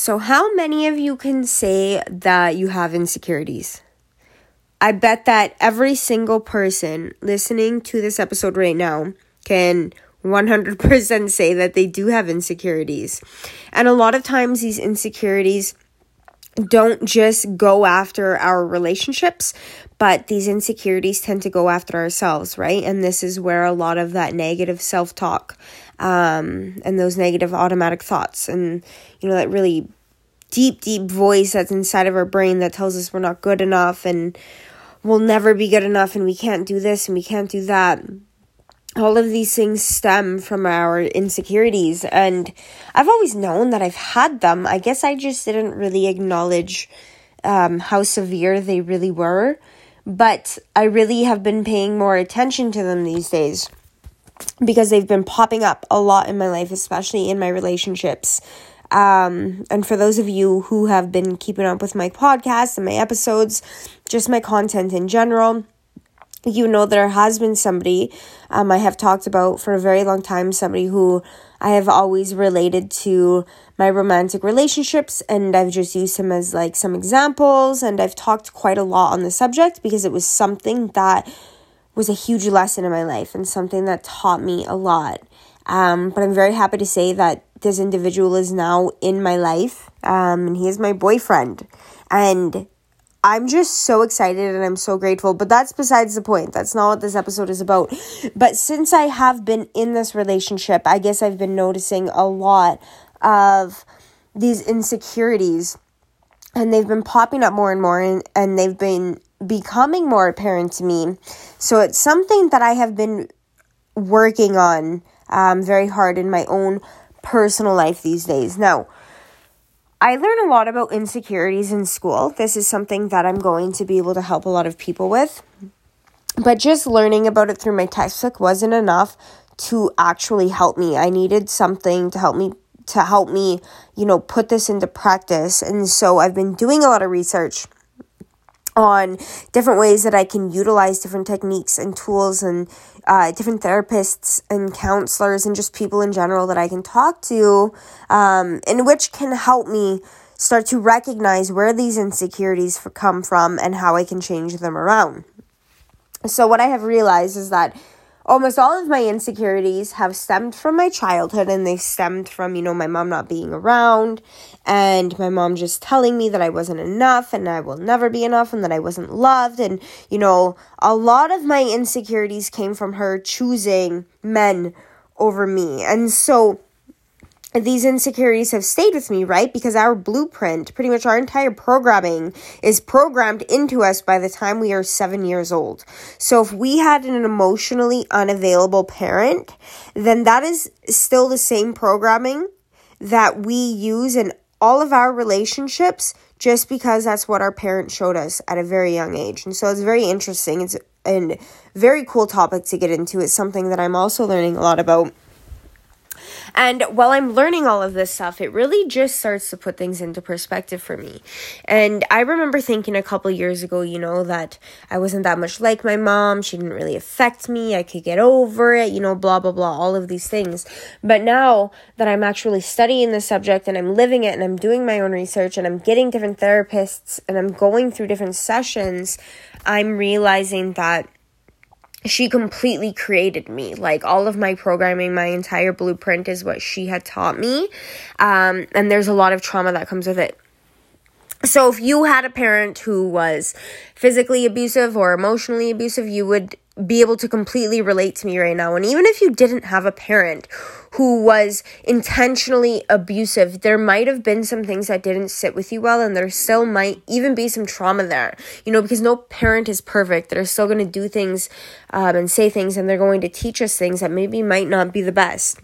So, how many of you can say that you have insecurities? I bet that every single person listening to this episode right now can 100% say that they do have insecurities. And a lot of times, these insecurities don't just go after our relationships, but these insecurities tend to go after ourselves, right? And this is where a lot of that negative self talk um, and those negative automatic thoughts and, you know, that really deep, deep voice that's inside of our brain that tells us we're not good enough and we'll never be good enough and we can't do this and we can't do that all of these things stem from our insecurities and i've always known that i've had them. I guess i just didn't really acknowledge um, how severe they really were but i really have been paying more attention to them these days because they've been popping up a lot in my life especially in my relationships. Um, and for those of you who have been keeping up with my podcast and my episodes just my content in general you know there has been somebody um, I have talked about for a very long time, somebody who I have always related to my romantic relationships, and I've just used him as like some examples, and I've talked quite a lot on the subject because it was something that was a huge lesson in my life and something that taught me a lot. Um, but I'm very happy to say that this individual is now in my life, um, and he is my boyfriend, and I'm just so excited and I'm so grateful, but that's besides the point. That's not what this episode is about. But since I have been in this relationship, I guess I've been noticing a lot of these insecurities and they've been popping up more and more and, and they've been becoming more apparent to me. So it's something that I have been working on um, very hard in my own personal life these days. Now, I learn a lot about insecurities in school. This is something that I'm going to be able to help a lot of people with. But just learning about it through my textbook wasn't enough to actually help me. I needed something to help me to help me, you know, put this into practice. And so I've been doing a lot of research on different ways that I can utilize different techniques and tools and uh, different therapists and counselors and just people in general that I can talk to, um, in which can help me start to recognize where these insecurities come from and how I can change them around. So, what I have realized is that almost all of my insecurities have stemmed from my childhood and they've stemmed from, you know, my mom not being around and my mom just telling me that I wasn't enough and I will never be enough and that I wasn't loved. And, you know, a lot of my insecurities came from her choosing men over me. And so, these insecurities have stayed with me, right? Because our blueprint, pretty much our entire programming, is programmed into us by the time we are seven years old. So if we had an emotionally unavailable parent, then that is still the same programming that we use in all of our relationships just because that's what our parents showed us at a very young age. And so it's very interesting. It's a very cool topic to get into. It's something that I'm also learning a lot about and while I'm learning all of this stuff, it really just starts to put things into perspective for me. And I remember thinking a couple years ago, you know, that I wasn't that much like my mom. She didn't really affect me. I could get over it, you know, blah, blah, blah, all of these things. But now that I'm actually studying the subject and I'm living it and I'm doing my own research and I'm getting different therapists and I'm going through different sessions, I'm realizing that she completely created me. Like all of my programming, my entire blueprint is what she had taught me. Um, and there's a lot of trauma that comes with it. So if you had a parent who was physically abusive or emotionally abusive, you would be able to completely relate to me right now. And even if you didn't have a parent who was intentionally abusive, there might have been some things that didn't sit with you well, and there still might even be some trauma there, you know, because no parent is perfect. They're still going to do things um, and say things, and they're going to teach us things that maybe might not be the best.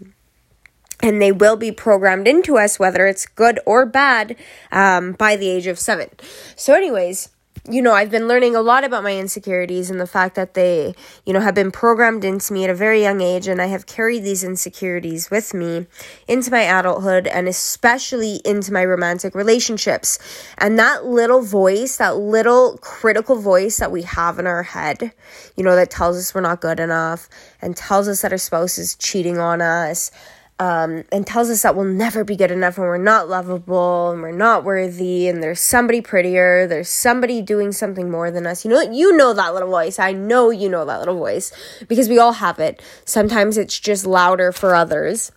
And they will be programmed into us, whether it's good or bad, um, by the age of seven. So, anyways, you know, I've been learning a lot about my insecurities and the fact that they, you know, have been programmed into me at a very young age, and I have carried these insecurities with me into my adulthood and especially into my romantic relationships. And that little voice, that little critical voice that we have in our head, you know, that tells us we're not good enough and tells us that our spouse is cheating on us um, and tells us that we'll never be good enough and we're not lovable and we're not worthy and there's somebody prettier, there's somebody doing something more than us. You know, you know that little voice. I know you know that little voice because we all have it. Sometimes it's just louder for others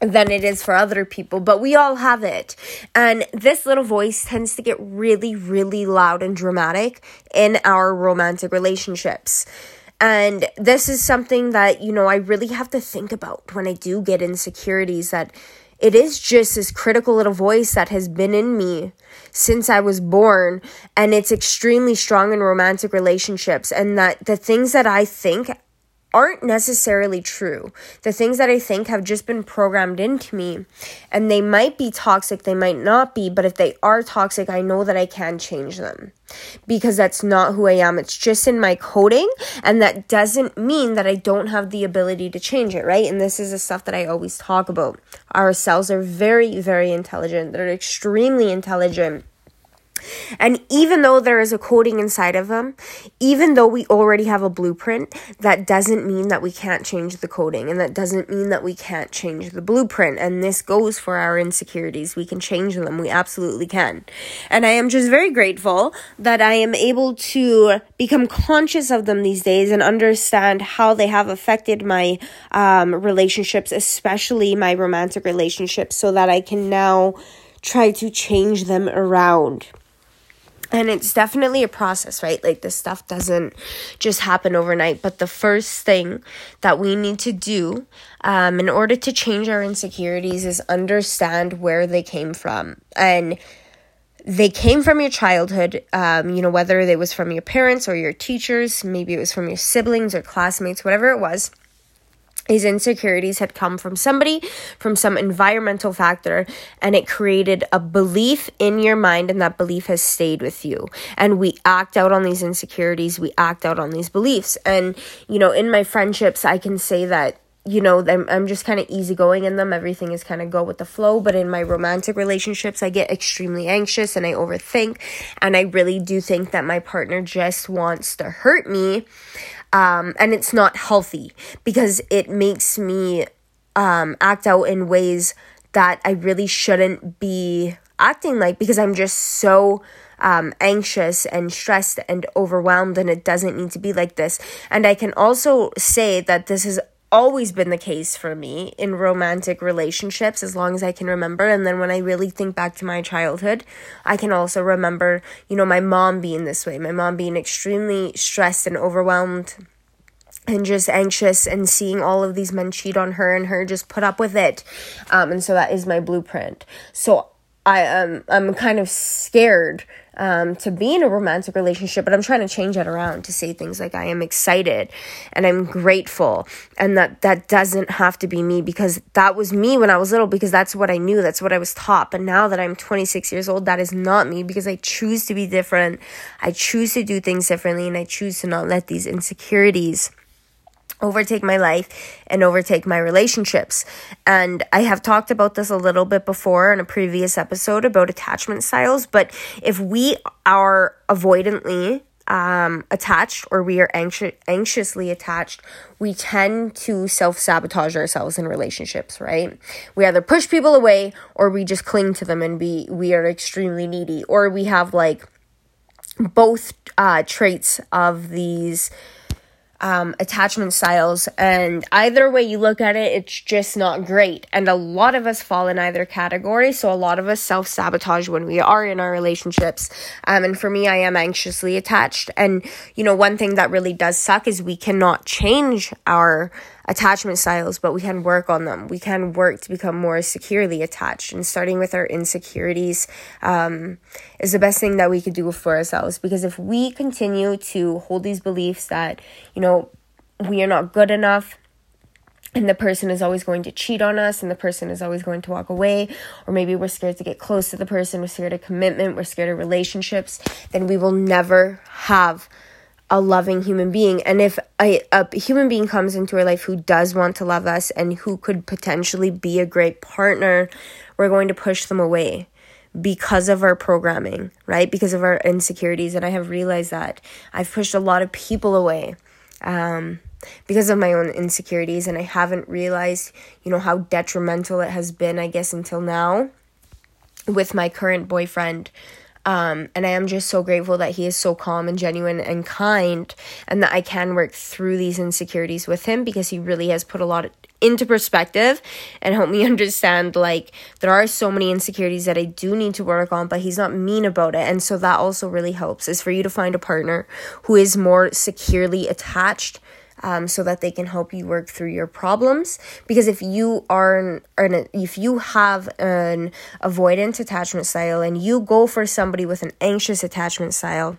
than it is for other people, but we all have it. And this little voice tends to get really, really loud and dramatic in our romantic relationships. And this is something that, you know, I really have to think about when I do get insecurities that it is just this critical little voice that has been in me since I was born. And it's extremely strong in romantic relationships. And that the things that I think aren't necessarily true. The things that I think have just been programmed into me. And they might be toxic, they might not be, but if they are toxic, I know that I can change them. Because that's not who I am. It's just in my coding, and that doesn't mean that I don't have the ability to change it, right? And this is the stuff that I always talk about. Our cells are very, very intelligent. They're extremely intelligent and even though there is a coding inside of them, even though we already have a blueprint, that doesn't mean that we can't change the coding and that doesn't mean that we can't change the blueprint. And this goes for our insecurities. We can change them. We absolutely can. And I am just very grateful that I am able to become conscious of them these days and understand how they have affected my um, relationships, especially my romantic relationships, so that I can now try to change them around and it's definitely a process right? Like this stuff doesn't just happen overnight. But the first thing that we need to do um, in order to change our insecurities is understand where they came from. And they came from your childhood um, you know whether it was from your parents or your teachers maybe it was from your siblings or classmates whatever it was his insecurities had come from somebody, from some environmental factor, and it created a belief in your mind, and that belief has stayed with you. And we act out on these insecurities, we act out on these beliefs. And, you know, in my friendships, I can say that you know, I'm, I'm just kind of easygoing in them. Everything is kind of go with the flow. But in my romantic relationships, I get extremely anxious and I overthink. And I really do think that my partner just wants to hurt me um, and it's not healthy because it makes me um, act out in ways that I really shouldn't be acting like because I'm just so um, anxious and stressed and overwhelmed, and it doesn't need to be like this. And I can also say that this is always been the case for me in romantic relationships as long as I can remember. And then when I really think back to my childhood, I can also remember, you know, my mom being this way, my mom being extremely stressed and overwhelmed and just anxious and seeing all of these men cheat on her and her just put up with it. Um, and so that is my blueprint. So I um I'm kind of scared um, to be in a romantic relationship, but I'm trying to change that around to say things like I am excited and I'm grateful, and that that doesn't have to be me because that was me when I was little because that's what I knew, that's what I was taught. But now that I'm 26 years old, that is not me because I choose to be different. I choose to do things differently, and I choose to not let these insecurities overtake my life and overtake my relationships. And I have talked about this a little bit before in a previous episode about attachment styles, but if we are avoidantly um, attached or we are anxious anxiously attached, we tend to self sabotage ourselves in relationships, right? We either push people away or we just cling to them and be we are extremely needy, or we have like both uh, traits of these um, attachment styles. And either way you look at it, it's just not great. And a lot of us fall in either category. So a lot of us self sabotage when we are in our relationships. Um, and for me, I am anxiously attached. And, you know, one thing that really does suck is we cannot change our attachment styles, but we can work on them. We can work to become more securely attached. And starting with our insecurities um, is the best thing that we could do for ourselves. Because if we continue to hold these beliefs that, you know, we are not good enough, and the person is always going to cheat on us and the person is always going to walk away or maybe we're scared to get close to the person we're scared of commitment we're scared of relationships then we will never have a loving human being. And if a, a human being comes into our life who does want to love us and who could potentially be a great partner, we're going to push them away because of our programming, right? Because of our insecurities. And I have realized that I've pushed a lot of people away. Um, because of my own insecurities and I haven't realized, you know, how detrimental it has been, I guess, until now with my current boyfriend. Um, and I am just so grateful that he is so calm and genuine and kind, and that I can work through these insecurities with him because he really has put a lot into perspective and helped me understand like there are so many insecurities that I do need to work on, but he's not mean about it. And so that also really helps is for you to find a partner who is more securely attached um, so that they can help you work through your problems. Because if you are an, an if you have an avoidant attachment style and you go for somebody with an anxious attachment style,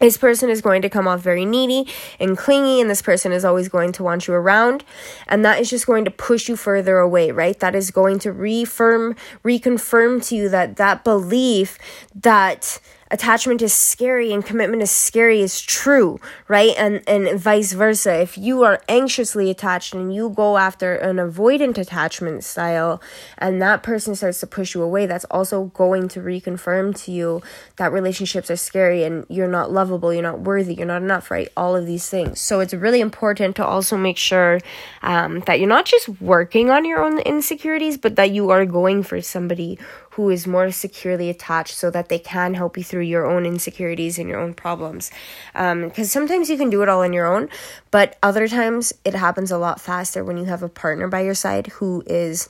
this person is going to come off very needy and clingy, and this person is always going to want you around. And that is just going to push you further away, right? That is going to reaffirm, reconfirm to you that that belief that attachment is scary and commitment is scary is true, right? And and vice versa. If you are anxiously attached and you go after an avoidant attachment style and that person starts to push you away, that's also going to reconfirm to you that relationships are scary and you're not lovable, you're not worthy, you're not enough, right? All of these things. So it's really important to also make sure um, that you're not just working on your own insecurities, but that you are going for somebody who is more securely attached so that they can help you through your own insecurities and your own problems. Because um, sometimes you can do it all on your own, but other times it happens a lot faster when you have a partner by your side who is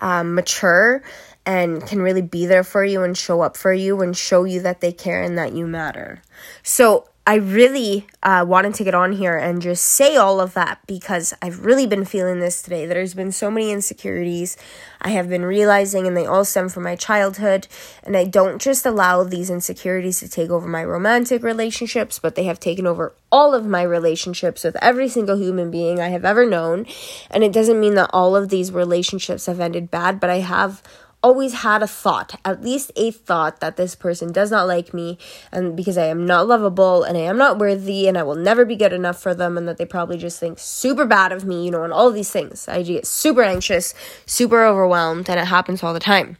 um, mature and can really be there for you and show up for you and show you that they care and that you matter. So, I really uh, wanted to get on here and just say all of that because I've really been feeling this today. There's been so many insecurities I have been realizing, and they all stem from my childhood. And I don't just allow these insecurities to take over my romantic relationships, but they have taken over all of my relationships with every single human being I have ever known. And it doesn't mean that all of these relationships have ended bad, but I have always had a thought, at least a thought, that this person does not like me, and because I am not lovable and I am not worthy and I will never be good enough for them, and that they probably just think super bad of me, you know, and all these things. I get super anxious, super overwhelmed, and it happens all the time.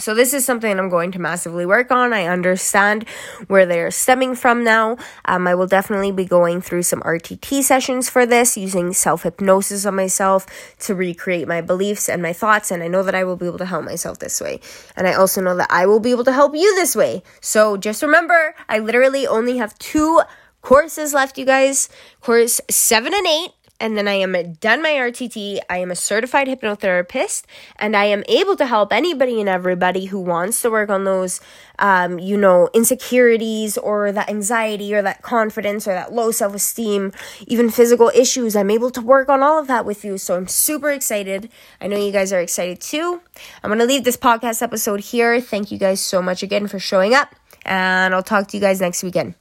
So, this is something I'm going to massively work on. I understand where they're stemming from now. Um, I will definitely be going through some RTT sessions for this, using self hypnosis on myself to recreate my beliefs and my thoughts. And I know that I will be able to help myself this way. And I also know that I will be able to help you this way. So, just remember, I literally only have two courses left, you guys. Course seven and eight and then I am done my RTT. I am a certified hypnotherapist, and I am able to help anybody and everybody who wants to work on those, um, you know, insecurities or that anxiety or that confidence or that low self esteem, even physical issues. I'm able to work on all of that with you. So I'm super excited. I know you guys are excited too. I'm going to leave this podcast episode here. Thank you guys so much again for showing up, and I'll talk to you guys next weekend.